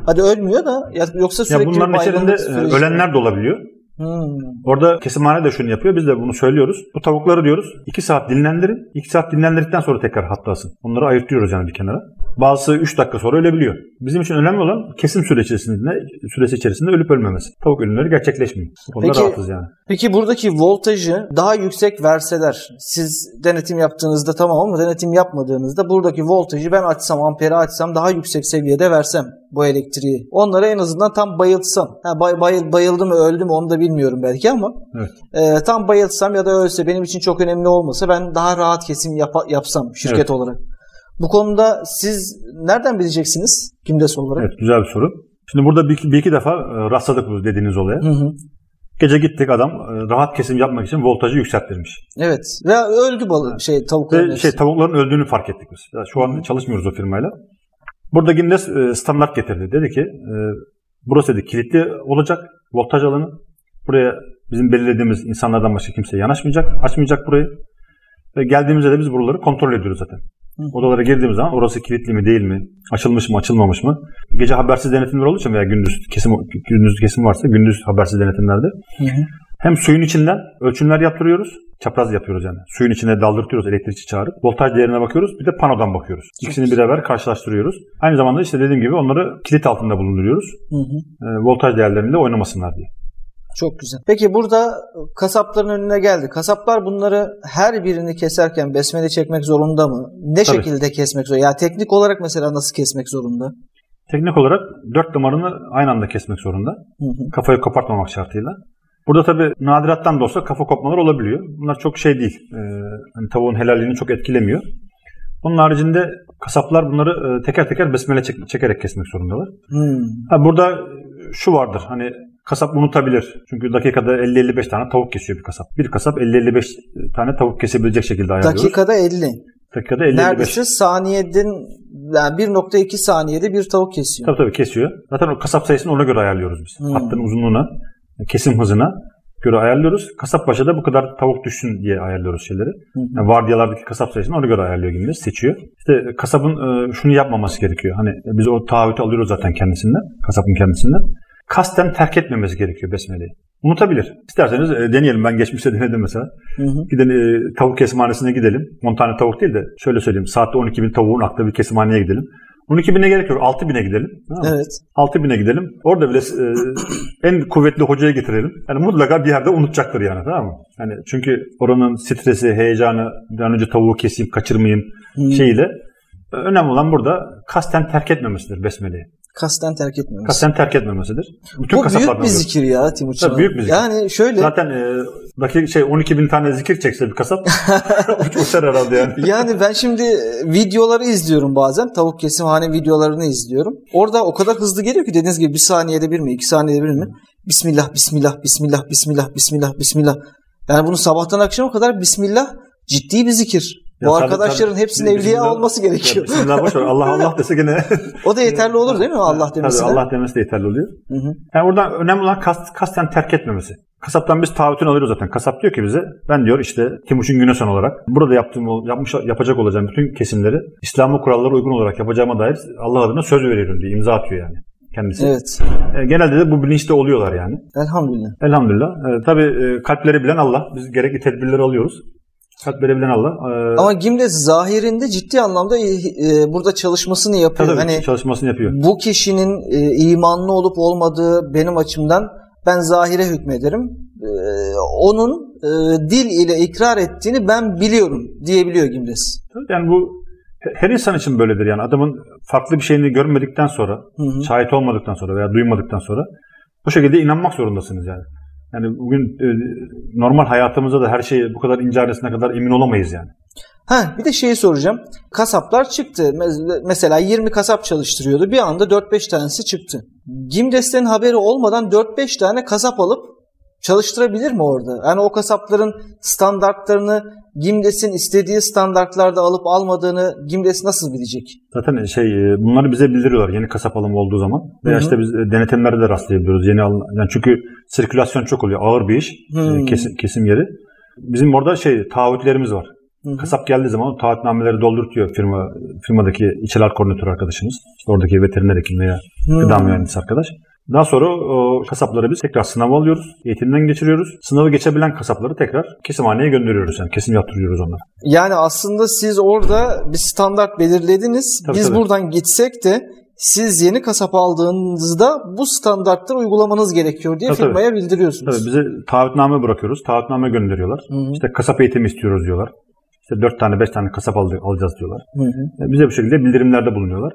Hadi ölmüyor da yoksa sürekli ya bunların içerisinde e, ölenler de olabiliyor. Hmm. Orada kesimhane de şunu yapıyor. Biz de bunu söylüyoruz. Bu tavukları diyoruz 2 saat dinlendirin. 2 saat dinlendirdikten sonra tekrar hattasın. Onları ayırtıyoruz yani bir kenara. Bazısı 3 dakika sonra ölebiliyor. Bizim için önemli olan kesim süresi içerisinde, süresi içerisinde ölüp ölmemesi. Tavuk ölümleri gerçekleşmiyor. Bu konuda peki, rahatız yani. Peki buradaki voltajı daha yüksek verseler siz denetim yaptığınızda tamam ama denetim yapmadığınızda buradaki voltajı ben açsam amperi açsam daha yüksek seviyede versem bu elektriği. Onları en azından tam bayıltsam. Ha, bay, bayıl, bayıldı mı öldü mü onu da bilmiyorum belki ama evet. e, tam bayıltsam ya da ölse benim için çok önemli olmasa ben daha rahat kesim yap, yapsam şirket evet. olarak. Bu konuda siz nereden bileceksiniz Kimdes olarak? Evet güzel bir soru. Şimdi burada bir, bir iki defa e, rastladık bu dediğiniz olaya. Hı hı. Gece gittik adam e, rahat kesim yapmak için voltajı yükselttirmiş. Evet. Ve öldü balık şey tavukların. Ve şey tavukların öldüğünü fark ettik biz. Yani şu an Hı-hı. çalışmıyoruz o firmayla. Burada Gimdes e, standart getirdi. Dedi ki burası dedi kilitli olacak voltaj alanı. Buraya bizim belirlediğimiz insanlardan başka kimse yanaşmayacak, açmayacak burayı. Ve geldiğimizde de biz buraları kontrol ediyoruz zaten. Odalara girdiğimiz zaman orası kilitli mi değil mi? Açılmış mı açılmamış mı? Gece habersiz denetimler olduğu için veya gündüz kesim gündüz kesim varsa gündüz habersiz denetimlerde. Hı hı. Hem suyun içinden ölçümler yaptırıyoruz. Çapraz yapıyoruz yani. Suyun içine daldırtıyoruz elektrikçi çağırıp. Voltaj değerine bakıyoruz. Bir de panodan bakıyoruz. İkisini bir beraber karşılaştırıyoruz. Aynı zamanda işte dediğim gibi onları kilit altında bulunduruyoruz. Hı hı. E, voltaj değerlerinde oynamasınlar diye. Çok güzel. Peki burada kasapların önüne geldi. Kasaplar bunları her birini keserken besmele çekmek zorunda mı? Ne Tabii. şekilde kesmek zorunda? Ya teknik olarak mesela nasıl kesmek zorunda? Teknik olarak dört damarını aynı anda kesmek zorunda. Hı hı. Kafayı kopartmamak şartıyla. Burada tabii nadirattan da olsa kafa kopmalar olabiliyor. Bunlar çok şey değil. Ee, hani tavuğun helalliğini çok etkilemiyor. Onun haricinde kasaplar bunları e, teker teker besmele çek- çekerek kesmek zorundalar. Hmm. Ha, burada şu vardır. Hani kasap unutabilir. Çünkü dakikada 50-55 tane tavuk kesiyor bir kasap. Bir kasap 50-55 tane tavuk kesebilecek şekilde ayarlıyoruz. Dakikada 50. Dakikada 50 Neredeyse saniyeden yani 1.2 saniyede bir tavuk kesiyor. Tabii tabii kesiyor. Zaten o kasap sayısını ona göre ayarlıyoruz biz. Hmm. Hattın uzunluğuna, kesim hızına göre ayarlıyoruz. Kasap başı da bu kadar tavuk düşsün diye ayarlıyoruz şeyleri. Yani vardiyalardaki kasap sayısını ona göre ayarlıyor gibi seçiyor. İşte kasabın e, şunu yapmaması gerekiyor. Hani biz o taahhütü alıyoruz zaten kendisinden, kasabın kendisinden kasten terk etmemesi gerekiyor besmeleyi. Unutabilir. İsterseniz e, deneyelim. Ben geçmişte denedim mesela. Hı hı. Gidelim e, tavuk kesimhanesine gidelim. 10 tane tavuk değil de şöyle söyleyeyim. Saatte 12 bin tavuğun aktığı bir kesimhaneye gidelim. 12 bine gerek yok. 6 bine gidelim. Evet. 6 bine gidelim. Orada bile e, en kuvvetli hocayı getirelim. Yani mutlaka bir yerde unutacaktır yani tamam mı? Yani çünkü oranın stresi, heyecanı, bir an önce tavuğu keseyim, kaçırmayayım hmm. şeyiyle. Önemli olan burada kasten terk etmemesidir besmeleyi. Kasten terk etmemesi. Kasten terk etmemesidir. Bütün Bu büyük bir zikir ya Timuçin. Tabii büyük bir zikir. Yani şöyle. Zaten e, dakika şey 12 bin tane zikir çekse bir kasap uçar herhalde yani. Yani ben şimdi videoları izliyorum bazen. Tavuk kesimhane videolarını izliyorum. Orada o kadar hızlı geliyor ki dediğiniz gibi bir saniyede bir mi, iki saniyede bir mi? Bismillah, bismillah, bismillah, bismillah, bismillah, bismillah. Yani bunu sabahtan akşama kadar bismillah ciddi bir zikir. Ya Bu arkadaşların hepsinin evliya bismillah, olması gerekiyor. Bismillah boş ver. Allah Allah dese gene. o da yeterli olur değil mi Allah demesi? Tabii Allah demesi de yeterli oluyor. Hı hı. Yani oradan önemli olan kast, kasten terk etmemesi. Kasaptan biz taahhütünü alıyoruz zaten. Kasap diyor ki bize ben diyor işte Timuçin Güneson olarak burada yaptığım yapmış yapacak olacağım bütün kesimleri İslam'ın kurallara uygun olarak yapacağıma dair Allah adına söz veriyorum diye imza atıyor yani kendisi. Evet. E, genelde de bu bilinçte oluyorlar yani. Elhamdülillah. Elhamdülillah. E, tabii e, kalpleri bilen Allah. Biz gerekli tedbirleri alıyoruz. Kalp verebilen Allah. Ee, Ama Gimle zahirinde ciddi anlamda e, e, burada çalışmasını yapıyor. Tabii hani çalışmasını yapıyor. Bu kişinin e, imanlı olup olmadığı benim açımdan ben zahire hükmederim. E, onun e, dil ile ikrar ettiğini ben biliyorum diyebiliyor Gimles. Yani bu her insan için böyledir yani adamın farklı bir şeyini görmedikten sonra, hı hı. şahit olmadıktan sonra veya duymadıktan sonra bu şekilde inanmak zorundasınız yani. Yani bugün e, normal hayatımızda da her şey bu kadar ince kadar emin olamayız yani. Ha bir de şeyi soracağım. Kasaplar çıktı. Mesela 20 kasap çalıştırıyordu. Bir anda 4-5 tanesi çıktı. Gimdes'ten haberi olmadan 4-5 tane kasap alıp çalıştırabilir mi orada? Yani o kasapların standartlarını Gimdes'in istediği standartlarda alıp almadığını Gimdes nasıl bilecek? Zaten şey e, bunları bize bildiriyorlar yeni kasap alımı olduğu zaman. Veya işte biz e, denetimlerde de rastlayabiliyoruz. Yeni alın, yani çünkü sirkülasyon çok oluyor. Ağır bir iş. Hı-hı. Kesim, kesim yeri. Bizim orada şey taahhütlerimiz var. Hı-hı. Kasap geldiği zaman taahhütnameleri doldurtuyor firma firmadaki içeler koordinatör arkadaşımız. İşte oradaki veteriner hekim veya gıda mühendisi arkadaş. Daha sonra o kasapları biz tekrar sınava alıyoruz. Eğitimden geçiriyoruz. Sınavı geçebilen kasapları tekrar kesimhaneye gönderiyoruz. Yani kesim yaptırıyoruz onlara. Yani aslında siz orada bir standart belirlediniz. Tabii, Biz tabii. buradan gitsek de siz yeni kasap aldığınızda bu standartları uygulamanız gerekiyor diye Tabii, tabii. firmaya bildiriyorsunuz. Tabii bize taahhütname bırakıyoruz. Taahhütname gönderiyorlar. Hı hı. İşte kasap eğitimi istiyoruz diyorlar. İşte 4 tane 5 tane kasap al- alacağız diyorlar. Hı hı. E, Bize bu şekilde bildirimlerde bulunuyorlar.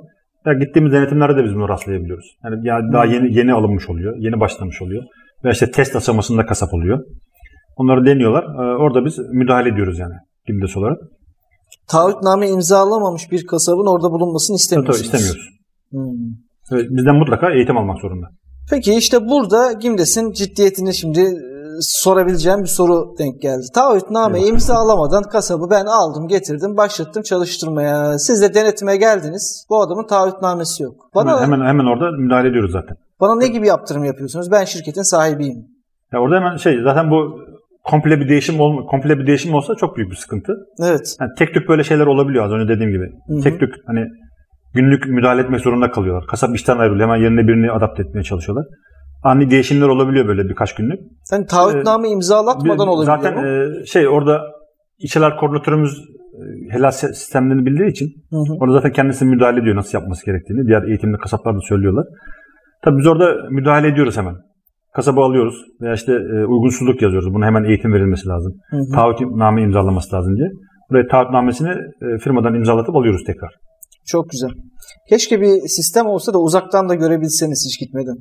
Ya gittiğimiz denetimlerde de biz bunu rastlayabiliyoruz. Yani ya daha yeni yeni alınmış oluyor, yeni başlamış oluyor. Ve işte test aşamasında kasap oluyor. Onları deniyorlar. E, Orada biz müdahale ediyoruz yani Gildes olarak. Taahhütname imzalamamış bir kasabın orada bulunmasını Tabii tabii istemiyorsunuz. istemiyoruz. Hmm. Evet, bizden mutlaka eğitim almak zorunda. Peki işte burada Gimdes'in ciddiyetini şimdi sorabileceğim bir soru denk geldi. Taahhütname Eyvah. imzalamadan kasabı ben aldım, getirdim, başlattım çalıştırmaya. Siz de denetime geldiniz. Bu adamın taahhütnamesi yok. Bana Hemen, hemen hemen orada müdahale ediyoruz zaten. bana ne gibi yaptırım yapıyorsunuz? Ben şirketin sahibiyim. Ya orada hemen şey zaten bu komple bir değişim olma, komple bir değişim olsa çok büyük bir sıkıntı. Evet. Yani tek tük böyle şeyler olabiliyor az önce dediğim gibi. Hı hı. Tek tük hani günlük müdahale etmek zorunda kalıyorlar. Kasap işten ayrılıyor. Hemen yerine birini adapte etmeye çalışıyorlar. Ani değişimler olabiliyor böyle birkaç günlük. Yani taahhütname imzalatmadan Bir- olabiliyor Zaten mu? e, şey orada işçiler koordinatörümüz e, helal sistemlerini bildiği için Hı hı. orada zaten kendisi müdahale ediyor nasıl yapması gerektiğini. Diğer eğitimli kasaplar da söylüyorlar. Tabii biz orada müdahale ediyoruz hemen. Kasaba alıyoruz veya işte e, uygunsuzluk yazıyoruz. Buna hemen eğitim verilmesi lazım. Hı hı. Taahhütname imzalaması lazım diye. Buraya taahhütnamesini e, firmadan imzalatıp alıyoruz tekrar. Çok güzel. Keşke bir sistem olsa da uzaktan da görebilseniz hiç gitmeden.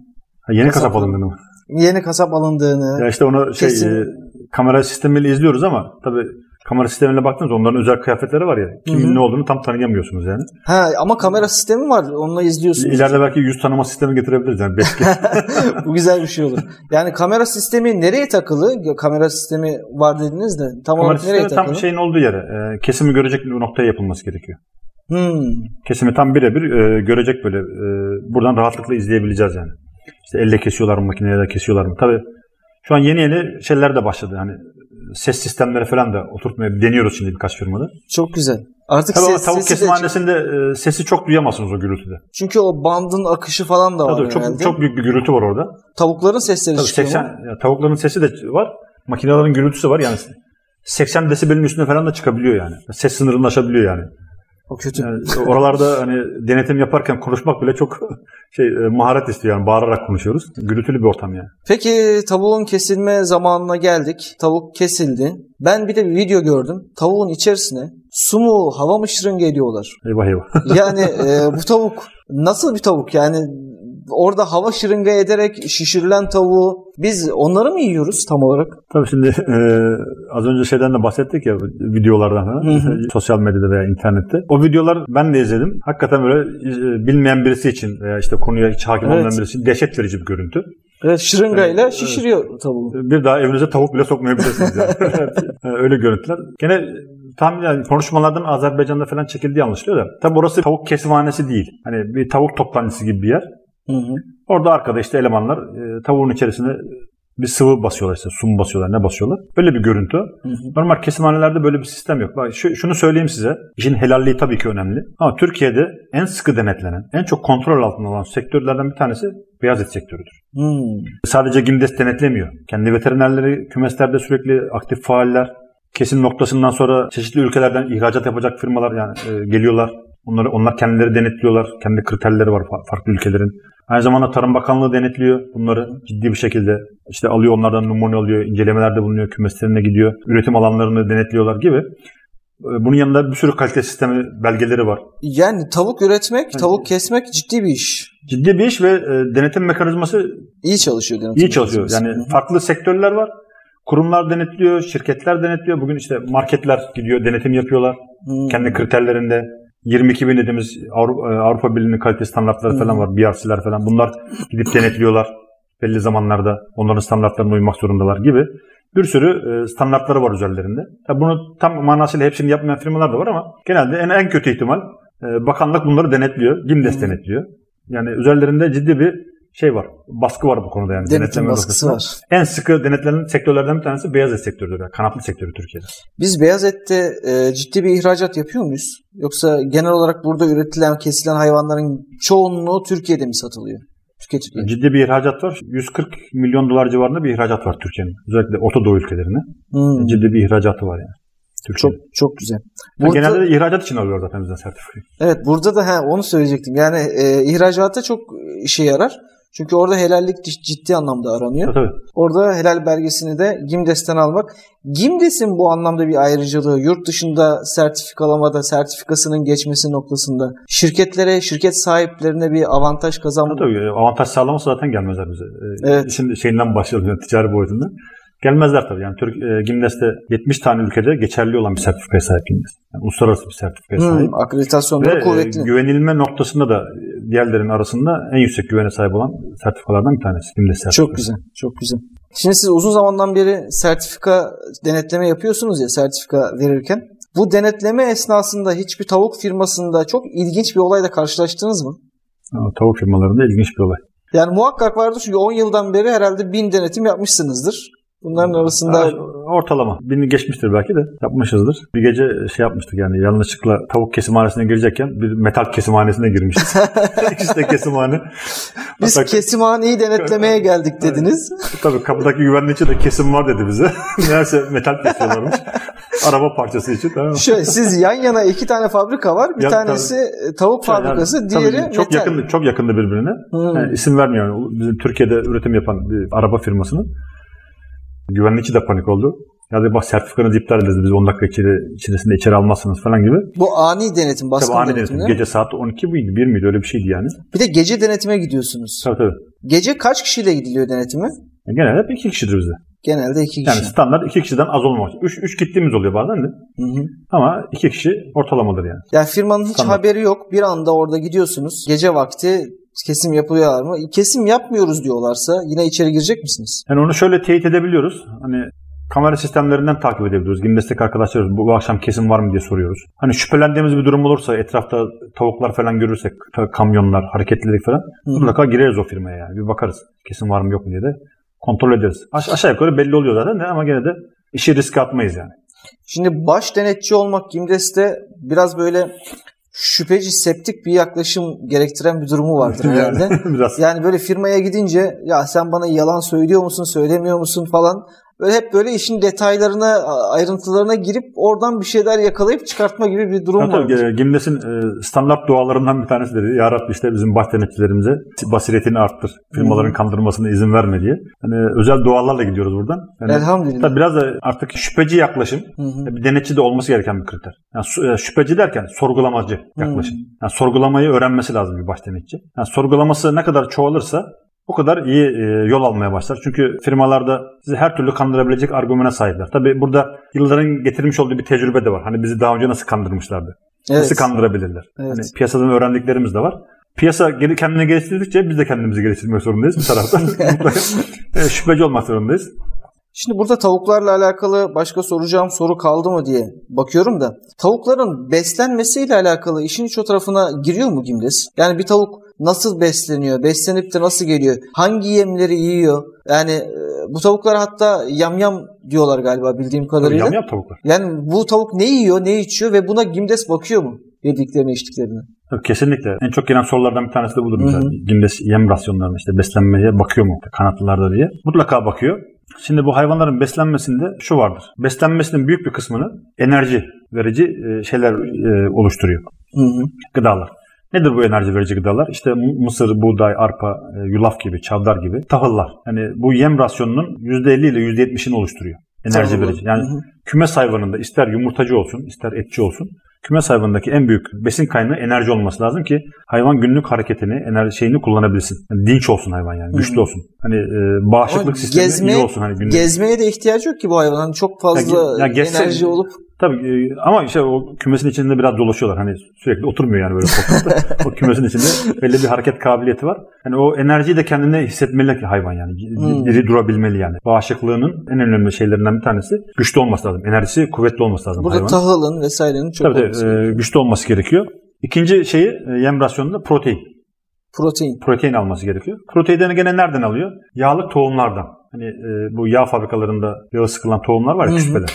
Ha, yeni kasap Kasaplar. alındığını mı? Yeni kasap alındığını. Ya işte onu şey Kesin. e, kamera sistemiyle izliyoruz ama tabii kamera sistemine baktığınız onların özel kıyafetleri var ya. Kimin Hı hı. ne olduğunu tam tanıyamıyorsunuz yani. Ha ama kamera sistemi var. Onunla izliyorsunuz. İleride belki yüz tanıma sistemi getirebiliriz yani. Beş Bu güzel bir şey olur. Yani kamera sistemi nereye takılı? Kamera sistemi var dediniz de tam kamera olarak nereye sistemi tam takılı? şeyin olduğu yere. e, kesimi görecek bir noktaya yapılması gerekiyor. Hmm. Kesimi tam birebir e, görecek böyle. e, buradan rahatlıkla izleyebileceğiz yani. İşte elle kesiyorlar mı, makineyle kesiyorlar mı? Tabii şu an yeni yeni şeyler de başladı. Hani ses sistemleri falan da oturtmaya deniyoruz şimdi birkaç firmada. Çok güzel. Artık Tabii ses, tavuk kesimhanesinde e, sesi çok duyamazsınız o gürültüde. çünkü o bandın akışı falan da var Tabii çok herhalde. çok büyük bir gürültü var orada. Tavukların sesleri Tabii çıkıyor 80 mu? ya, tavukların sesi de var. Makinelerin gürültüsü var yani. 80 desibelin üstüne falan da çıkabiliyor yani. Ses sınırını aşabiliyor yani. O kötü. yani oralarda hani denetim yaparken konuşmak bile çok şey e, maharet istiyor yani bağırarak konuşuyoruz. Gürültülü bir ortam yani. Peki tavuğun kesilme zamanına geldik. Tavuk kesildi. Ben bir de bir video gördüm. Tavuğun içerisine su mu hava mı şırınga ediyorlar. Eyvah eyvah. Yani e, bu tavuk nasıl bir tavuk? Yani orada hava şırınga ederek şişirilen tavuğu biz onları mı yiyoruz tam olarak? Tabii şimdi e, az önce şeyden de bahsettik ya videolardan falan. Hı hı. Sosyal medyada veya internette. O videolar ben de izledim. Hakikaten böyle e, bilmeyen birisi için veya işte konuya hiç hakim olmayan Evet. birisi için dehşet verici bir görüntü. Evet şırıngayla Evet, şişiriyor tavuğu. Bir daha evinize tavuk bile sokmayabilirsiniz. Yani. Evet, Öyle görüntüler. Gene tam yani konuşmalardan Azerbaycan'da falan çekildiği anlaşılıyor da. Tabi orası tavuk kesimhanesi değil. Hani bir tavuk toptancısı gibi bir yer. Hı hı. Orada arkada işte elemanlar e, tavuğun içerisine bir sıvı basıyorlar işte su mu basıyorlar ne basıyorlar. Böyle bir görüntü. Hı hı. Normal kesimhanelerde böyle bir sistem yok. Bak şu, şunu söyleyeyim size. İşin helalliği tabii ki önemli. Ama Türkiye'de en sıkı denetlenen, en çok kontrol altında olan sektörlerden bir tanesi beyaz et sektörüdür. Hmm. Sadece GİMDES denetlemiyor. Kendi veterinerleri kümeslerde sürekli aktif faaller. Kesim noktasından sonra çeşitli ülkelerden ihracat yapacak firmalar yani e, geliyorlar. Onları onlar kendileri denetliyorlar. Kendi kriterleri var fa- farklı ülkelerin. Aynı zamanda Tarım Bakanlığı denetliyor bunları ciddi bir şekilde. İşte alıyor onlardan numune alıyor, incelemelerde bulunuyor, kümeslerine gidiyor. Üretim alanlarını denetliyorlar gibi. E, Bunun yanında bir sürü kalite sistemi belgeleri var. Yani tavuk üretmek, tavuk kesmek ciddi bir iş. Ciddi bir iş ve e, denetim mekanizması İyi çalışıyor denetim İyi çalışıyor. Yani farklı sektörler var. Kurumlar denetliyor, şirketler denetliyor. Bugün işte marketler gidiyor, denetim yapıyorlar. Hmm. Kendi kriterlerinde 22 bin dediğimiz Avrupa, e, Avrupa Birliği'nin kalite standartları falan var. BRC'ler falan. Bunlar gidip denetliyorlar. Belli zamanlarda onların standartlarına uymak zorundalar gibi. Bir sürü e, standartları var üzerlerinde. Tabii bunu tam manasıyla hepsini yapmayan firmalar da var ama genelde en, en kötü ihtimal e, bakanlık bunları denetliyor. GİMDES denetliyor. Yani üzerlerinde ciddi bir şey var. Baskı var bu konuda yani. Denetim Denetleme baskısı var. En sıkı denetlenen sektörlerden bir tanesi beyaz et sektörüdür. Yani kanatlı sektörü Türkiye'de. Biz beyaz ette e, ciddi bir ihracat yapıyor muyuz? Yoksa genel olarak burada üretilen, kesilen hayvanların çoğunluğu Türkiye'de mi satılıyor? tüketiliyor. Ciddi bir ihracat var. 140 milyon dolar civarında bir ihracat var Türkiye'nin. Özellikle Orta Doğu ülkelerine. Hmm. Ciddi bir ihracatı var yani. Çok çok güzel. Burada, genelde de ihracat için alıyor zaten bizden sertifikayı. Evet burada da he, onu söyleyecektim. Yani e, ihracata çok işe yarar. Çünkü orada helallik ciddi anlamda aranıyor. Tabii. Orada helal belgesini de GİMDES'ten almak. GİMDES'in bu anlamda bir ayrıcalığı yurt dışında sertifikalamada sertifikasının geçmesi noktasında şirketlere, şirket sahiplerine bir avantaj kazanma. Tabii avantaj sağlaması zaten gelmezler bize. Ee, evet. Şimdi şeyinden başlayalım yani ticari boyutundan. Gelmezler tabii. Yani Türk e, Gimnes'te 70 tane ülkede geçerli olan bir sertifikaya sahip Gimnes. Yani uluslararası bir sertifikaya hmm, sahip. Akreditasyonda Ve, kuvvetli. E, güvenilme noktasında da diğerlerin arasında en yüksek güvene sahip olan sertifikalardan bir tanesi. Gimnes sertifikası. Çok güzel. Çok güzel. Şimdi siz uzun zamandan beri sertifika denetleme yapıyorsunuz ya sertifika verirken. Bu denetleme esnasında hiçbir tavuk firmasında çok ilginç bir olayla karşılaştınız mı? Tavuk firmalarında ilginç bir olay. Yani muhakkak vardır çünkü 10 yıldan beri herhalde bin denetim yapmışsınızdır. Bunların arasında ortalama. Bini geçmiştir belki de yapmışızdır. Bir gece şey yapmıştık yani yanlışlıkla tavuk kesimhanesine girecekken bir metal kesimhanesine girmişiz. İkisi de kesimhane. Biz Hatta, kesimhaneyi denetlemeye geldik dediniz. Tabii kapıdaki güvenlikçi de kesim var dedi bize. Meğerse metal kesiyorlarmış. Araba parçası için. Tamam Şöyle, siz yan yana iki tane fabrika var. Bir ya, tanesi tabii. tavuk fabrikası, yani, diğeri tabii, çok metal. yakın çok yakında birbirine. Hmm. Yani isim vermiyorum. Bizim Türkiye'de üretim yapan bir araba firmasının Güvenlikçi de panik oldu. Ya da bak sertifikanızı iptal ederiz biz 10 dakika içeri, içerisinde içeri almazsınız falan gibi. Bu ani denetim, baskın tabii ani denetim. Gece saat 12 miydi 1 miydi öyle bir şeydi yani. Bir de gece denetime gidiyorsunuz. Tabii tabii. Gece kaç kişiyle gidiliyor denetime? Genelde hep 2 kişidir bize. Genelde 2 kişi. Yani standart 2 kişiden az olmamak. 3 3 gittiğimiz oluyor bazen de. Hı hı. Ama 2 kişi ortalamadır yani. Yani firmanın hiç standart. haberi yok. Bir anda orada gidiyorsunuz. Gece vakti kesim yapıyorlar mı? Kesim yapmıyoruz diyorlarsa yine içeri girecek misiniz? Yani onu şöyle teyit edebiliyoruz. Hani kamera sistemlerinden takip edebiliyoruz. Gimdestek arkadaşlar bu, bu akşam kesim var mı diye soruyoruz. Hani şüphelendiğimiz bir durum olursa etrafta tavuklar falan görürsek kamyonlar, hareketlilik falan Hı. mutlaka gireriz o firmaya yani. Bir bakarız kesim var mı yok mu diye de kontrol ederiz. Aş- aşağı yukarı belli oluyor zaten de ama gene de işi riske atmayız yani. Şimdi baş denetçi olmak Gimdes'te biraz böyle şüpheci, septik bir yaklaşım gerektiren bir durumu vardır herhalde. Biraz. Yani böyle firmaya gidince ya sen bana yalan söylüyor musun, söylemiyor musun falan Böyle hep böyle işin detaylarına, ayrıntılarına girip oradan bir şeyler yakalayıp çıkartma gibi bir durum var. Tabii Gimnes'in e, standart dualarından bir tanesidir. Ya Rabbi işte bizim baş denetçilerimize basiretini arttır. Firmaların kandırmasına izin verme diye. Hani özel dualarla gidiyoruz buradan. Yani, Elhamdülillah. Tabii biraz da artık şüpheci yaklaşım hmm. bir denetçi de olması gereken bir kriter. Yani e, şüpheci derken sorgulamacı yaklaşım. Hmm. Yani sorgulamayı öğrenmesi lazım bir baş denetçi. Yani sorgulaması ne kadar çoğalırsa o kadar iyi e, yol almaya başlar. Çünkü firmalarda sizi her türlü kandırabilecek argümana sahipler. Tabi burada yılların getirmiş olduğu bir tecrübe de var. Hani bizi daha önce nasıl kandırmışlardı? Evet. Nasıl kandırabilirler? Evet. Hani piyasadan öğrendiklerimiz de var. Piyasa kendini geliştirdikçe biz de kendimizi geliştirmek zorundayız bir taraftan. e, şüpheci olmak zorundayız. Şimdi burada tavuklarla alakalı başka soracağım soru kaldı mı diye bakıyorum da tavukların beslenmesiyle alakalı işin iç o tarafına giriyor mu Gimdes? Yani bir tavuk nasıl besleniyor? Beslenip de nasıl geliyor? Hangi yemleri yiyor? Yani e, bu tavuklar hatta yamyam diyorlar galiba bildiğim kadarıyla. Yamyam tavuklar. Yani bu tavuk ne yiyor, ne içiyor ve buna Gimdes bakıyor mu? Yediklerine, içtiklerine. Tabii kesinlikle. En çok gelen sorulardan bir tanesi de budur. Mesela Gimdes yem rasyonlarına işte beslenmeye bakıyor mu kanatlılarda diye. Mutlaka bakıyor. Şimdi bu hayvanların beslenmesinde şu vardır. Beslenmesinin büyük bir kısmını enerji verici e, şeyler e, oluşturuyor. Hı hı. Gıdalar. Nedir bu enerji verici gıdalar? İşte mısır, buğday, arpa, e, yulaf gibi, çavdar gibi tahıllar. Yani bu yem rasyonunun %50 ile %70'ini oluşturuyor. Enerji Tahıllı. verici. Yani hı hı. kümes hayvanında ister yumurtacı olsun, ister etçi olsun kümes hayvanındaki en büyük besin kaynağı enerji olması lazım ki hayvan günlük hareketini, enerji şeyini kullanabilsin. Yani dinç olsun hayvan yani, güçlü olsun. Hani e, bağışıklık Ama sistemi gezmeye, iyi olsun hani günlük. Gezmeye de ihtiyacı yok ki bu hayvan. Hani çok fazla ya, ya gezse, enerji olup Tabii e, ama işte o kümesin içinde biraz dolaşıyorlar. Hani sürekli oturmuyor yani böyle o kümesin içinde belli bir hareket kabiliyeti var. Hani o enerjiyi de kendine hissetmeli ki hayvan yani. Hmm. Diri durabilmeli yani. Bağışıklığının en önemli şeylerinden bir tanesi güçlü olması lazım. Enerjisi kuvvetli olması lazım Burada hayvan. tahılın vesairenin çok Tabii olması e, güçlü olması gerekiyor. İkinci şeyi e, yem rasyonunda protein. Protein. Protein alması gerekiyor. Proteinleri gene nereden alıyor? Yağlı tohumlardan. Hani e, bu yağ fabrikalarında yağı sıkılan tohumlar var ya küspeler.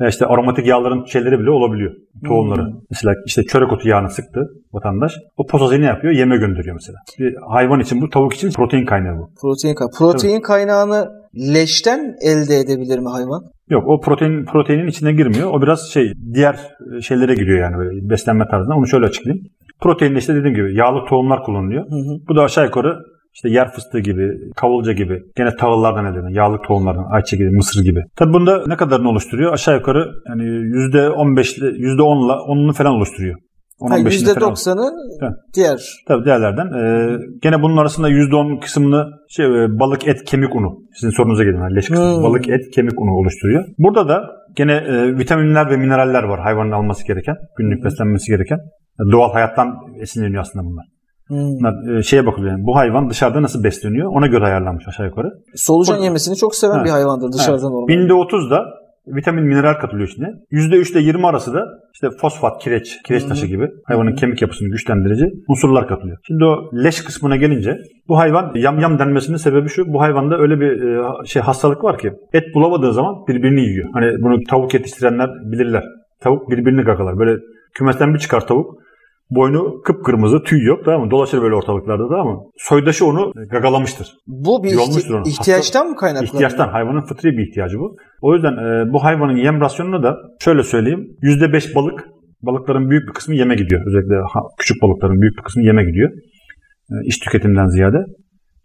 Veya işte aromatik yağların şeyleri bile olabiliyor. Tohumları. Mesela işte çörek otu yağını sıktı vatandaş. O ne yapıyor? Yeme gönderiyor mesela. Bir hayvan için bu, tavuk için protein kaynağı bu. Protein, kay- protein kaynağını leşten elde edebilir mi hayvan? Yok o protein proteinin içine girmiyor. O biraz şey diğer e, şeylere giriyor yani böyle beslenme tarzına. Onu şöyle açıklayayım. Proteinde işte dediğim gibi yağlı tohumlar kullanılıyor. Hı hı. Bu da aşağı yukarı işte yer fıstığı gibi, kavulca gibi, gene tahıllardan elde edilen, yağlı tohumlardan, ayçiçeği gibi, mısır gibi. Tabi bunda ne kadarını oluşturuyor? Aşağı yukarı yani %15 ile %10'la 10'unu falan oluşturuyor. Ha, 10-15'ini falan. %90'ı Evet. diğer. Tabii değerlerden. Ee, gene bunun arasında %10 kısmını şey, e, balık, et, kemik unu. Sizin sorunuza gelin. Yani leş kısmı. Hmm. Balık, et, kemik unu oluşturuyor. Burada da gene e, vitaminler ve mineraller var hayvanın alması gereken, günlük beslenmesi gereken. Doğal hayattan esinleniyor aslında bunlar. Hmm. E, şeye bakılıyor yani bu hayvan dışarıda nasıl besleniyor ona göre ayarlanmış aşağı yukarı. Solucan Burada- yemesini çok seven Ha. bir hayvandır dışarıdan Evet. normal. Binde 30 da vitamin mineral katılıyor içine. %3 ile 20 arası da işte fosfat, kireç, kireç taşı gibi hayvanın kemik yapısını güçlendirici unsurlar katılıyor. Şimdi o leş kısmına gelince bu hayvan yamyam denmesinin sebebi şu. Bu hayvanda öyle bir e, şey hastalık var ki et bulamadığı zaman birbirini yiyor. Hani bunu tavuk yetiştirenler bilirler. Tavuk birbirini gagalar. Böyle kümesten bir çıkar tavuk. Boynu kıpkırmızı, tüy yok tamam mı? Dolaşır böyle ortalıklarda tamam mı? Soydaşı onu gagalamıştır. Bu bir ihti- onu. ihtiyaçtan mı kaynaklanıyor? İhtiyaçtan. Hayvanın fıtri bir ihtiyacı bu. O yüzden e, bu hayvanın yem rasyonunu da şöyle söyleyeyim. %5 balık. Balıkların büyük bir kısmı yeme gidiyor. Özellikle ha- küçük balıkların büyük bir kısmı yeme gidiyor. E, iş tüketimden ziyade.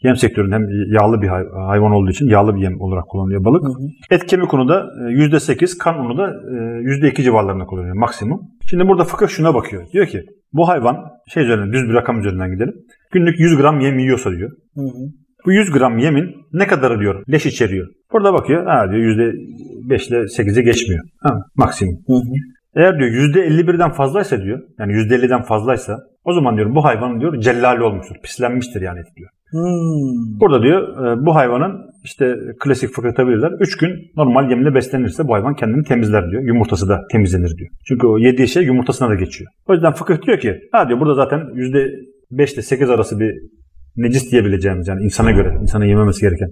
Yem sektöründe hem yağlı bir hay- hayvan olduğu için yağlı bir yem olarak kullanılıyor balık. Hı hı. Et kemik unu da e, %8, kan unu da e, %2 civarlarında kullanılıyor maksimum. Şimdi burada fıkıh şuna bakıyor. Diyor ki bu hayvan şey üzerinden düz bir rakam üzerinden gidelim. Günlük 100 gram yem yiyorsa diyor. Hı hı. Bu 100 gram yemin ne kadarı diyor leş içeriyor. Burada bakıyor ha diyor %5 ile 8'e geçmiyor. Ha, maksimum. Hı hı. Eğer diyor %51'den fazlaysa diyor yani %50'den fazlaysa o zaman diyor bu hayvanın diyor cellali olmuştur. Pislenmiştir yani diyor. Hmm. Burada diyor e, bu hayvanın işte klasik fıkıh tabirler 3 gün normal yemle beslenirse bu hayvan kendini temizler diyor. Yumurtası da temizlenir diyor. Çünkü o yediği şey yumurtasına da geçiyor. O yüzden fıkıh diyor ki ha diyor burada zaten %5 ile 8 arası bir necis diyebileceğimiz yani insana göre insana yememesi gereken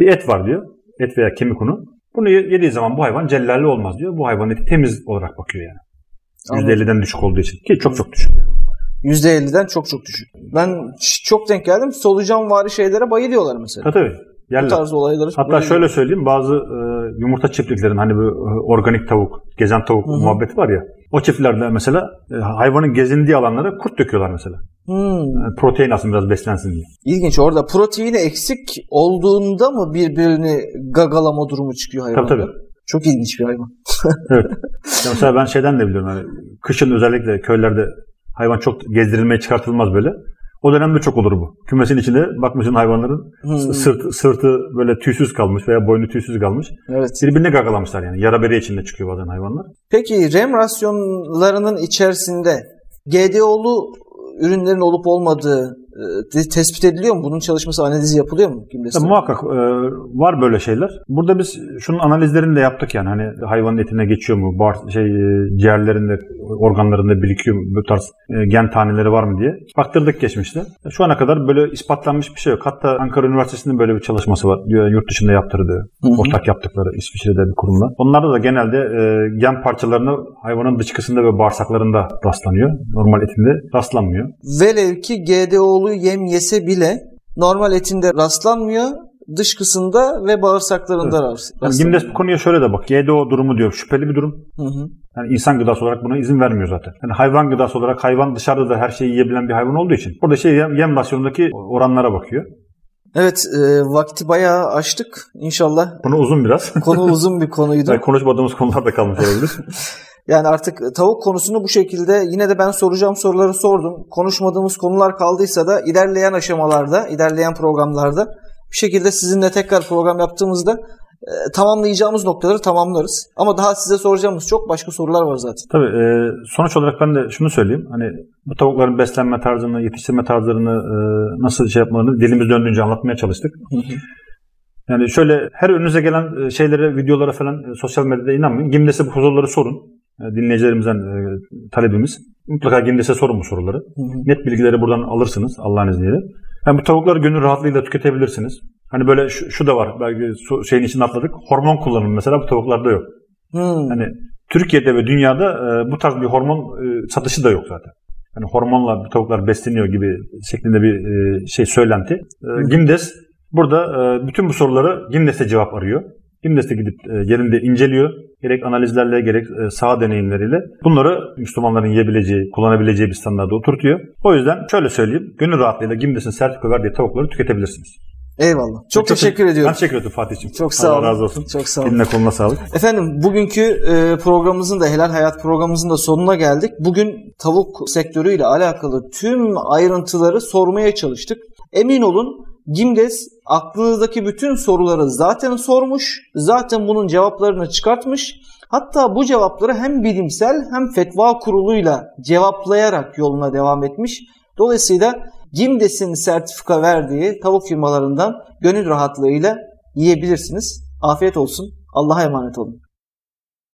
bir et var diyor. Et veya kemik unu. Bunu ye- yediği zaman bu hayvan cellalli olmaz diyor. Bu hayvan eti temiz olarak bakıyor yani. Anladım. %50'den düşük olduğu için. Ki çok çok düşük. Yani. %50'den çok çok düşük. Ben çok denk geldim. Solucan vari şeylere bayılıyorlar mesela. Tabii tabii. Bu Yerler. tarz olayları. Hatta şöyle söyleyeyim bazı e, yumurta çiftliklerin hani bu e, organik tavuk, gezen tavuk Hı hı. muhabbeti var ya. O çiftliklerde mesela e, hayvanın gezindiği alanlara kurt döküyorlar mesela. Hmm. Yani protein alsın biraz beslensin diye. İlginç. Orada proteini eksik olduğunda mı birbirini gagalama durumu çıkıyor hayvanda? Tabii tabii. Çok ilginç bir hayvan. Ya mesela ben şeyden de biliyorum hani kışın özellikle köylerde hayvan çok gezdirilmeye çıkartılmaz böyle. O dönemde çok olur bu. Kümesin içinde bakmışsın hayvanların Hmm. sırtı, sırtı böyle tüysüz kalmış veya boynu tüysüz kalmış. Evet. Birbirini gagalamışlar yani. Yara bere içinde çıkıyor bazen hayvanlar. Peki REM rasyonlarının içerisinde GDO'lu ürünlerin olup olmadığı tespit ediliyor mu? Bunun çalışması analizi yapılıyor mu? Kim Ya, besliyor? muhakkak e, var böyle şeyler. Burada biz şunun analizlerini de yaptık yani hani hayvanın etine geçiyor mu, bağır, şey e, ciğerlerinde, organlarında birikiyor mu, bu tarz e, gen taneleri var mı diye baktırdık geçmişte. Şu ana kadar böyle ispatlanmış bir şey yok. Hatta Ankara Üniversitesi'nin böyle bir çalışması var. Yurt dışında yaptırdığı, Hı hı. ortak yaptıkları İsviçre'de bir kurumla. Onlarda da genelde e, gen parçalarını hayvanın dışkısında ve bağırsaklarında rastlanıyor. Normal etinde rastlanmıyor. Velev ki GDO'lu yem yese bile normal etinde rastlanmıyor. Dışkısında ve bağırsaklarında Yani rastlanıyor. Gimdes bu konuya şöyle de bak. GDO durumu diyor şüpheli bir durum. Hı hı. Yani insan gıdası olarak buna izin vermiyor zaten. Yani hayvan gıdası olarak hayvan dışarıda da her şeyi yiyebilen bir hayvan olduğu için. Burada şey yem, yem rasyonundaki oranlara bakıyor. Evet, e, vakti bayağı açtık. İnşallah Konu uzun biraz. konu uzun bir konuydu. Yani konuşmadığımız konular da kalmış olabilir. Yani artık tavuk konusunu bu şekilde yine de ben soracağım soruları sordum. Konuşmadığımız konular kaldıysa da ilerleyen aşamalarda, ilerleyen programlarda bir şekilde sizinle tekrar program yaptığımızda e, tamamlayacağımız noktaları tamamlarız. Ama daha size soracağımız çok başka sorular var zaten. Tabii e, sonuç olarak ben de şunu söyleyeyim. Hani bu tavukların beslenme tarzını, yetiştirme tarzlarını e, nasıl şey yapmalarını dilimiz döndüğünce anlatmaya çalıştık. Yani şöyle her önünüze gelen e, şeylere, videolara falan e, sosyal medyada inanmayın. Gimdes'e bu soruları sorun. E, Dinleyicilerimizden e, talebimiz. Mutlaka Gimdes'e sorun bu soruları. Net bilgileri buradan alırsınız Allah'ın izniyle. Yani bu tavukları gönül rahatlığıyla tüketebilirsiniz. Hani böyle şu, şu da var. Belki su, şeyin içine atladık. Hormon kullanımı mesela bu tavuklarda yok. Hmm. Hani Türkiye'de ve dünyada e, bu tarz bir hormon e, satışı da yok zaten. Hani hormonla bu tavuklar besleniyor gibi şeklinde bir e, şey söylenti. E, Gimdes burada e, bütün bu soruları Gimdes'e cevap arıyor. Gimdes'e gidip e, yerinde inceliyor. Gerek analizlerle gerek e, saha deneyimleriyle bunları Müslümanların yiyebileceği, kullanabileceği bir standarda oturtuyor. O yüzden şöyle söyleyeyim. Gönül rahatlığıyla Gimdes'in sertifika verdiği tavukları tüketebilirsiniz. Eyvallah. Çok, çok teşekkür ediyorum. Ben teşekkür ederim Fatih'ciğim. Çok sağ olun. Allah razı olsun. Çok sağ olun. Eline koluna sağlık. Efendim bugünkü e, programımızın da Helal Hayat programımızın da sonuna geldik. Bugün tavuk sektörüyle alakalı tüm ayrıntıları sormaya çalıştık. Emin olun Gimdes aklınızdaki bütün soruları zaten sormuş, zaten bunun cevaplarını çıkartmış. Hatta bu cevapları hem bilimsel hem fetva kuruluyla cevaplayarak yoluna devam etmiş. Dolayısıyla Gimdes'in sertifika verdiği tavuk firmalarından gönül rahatlığıyla yiyebilirsiniz. Afiyet olsun. Allah'a emanet olun.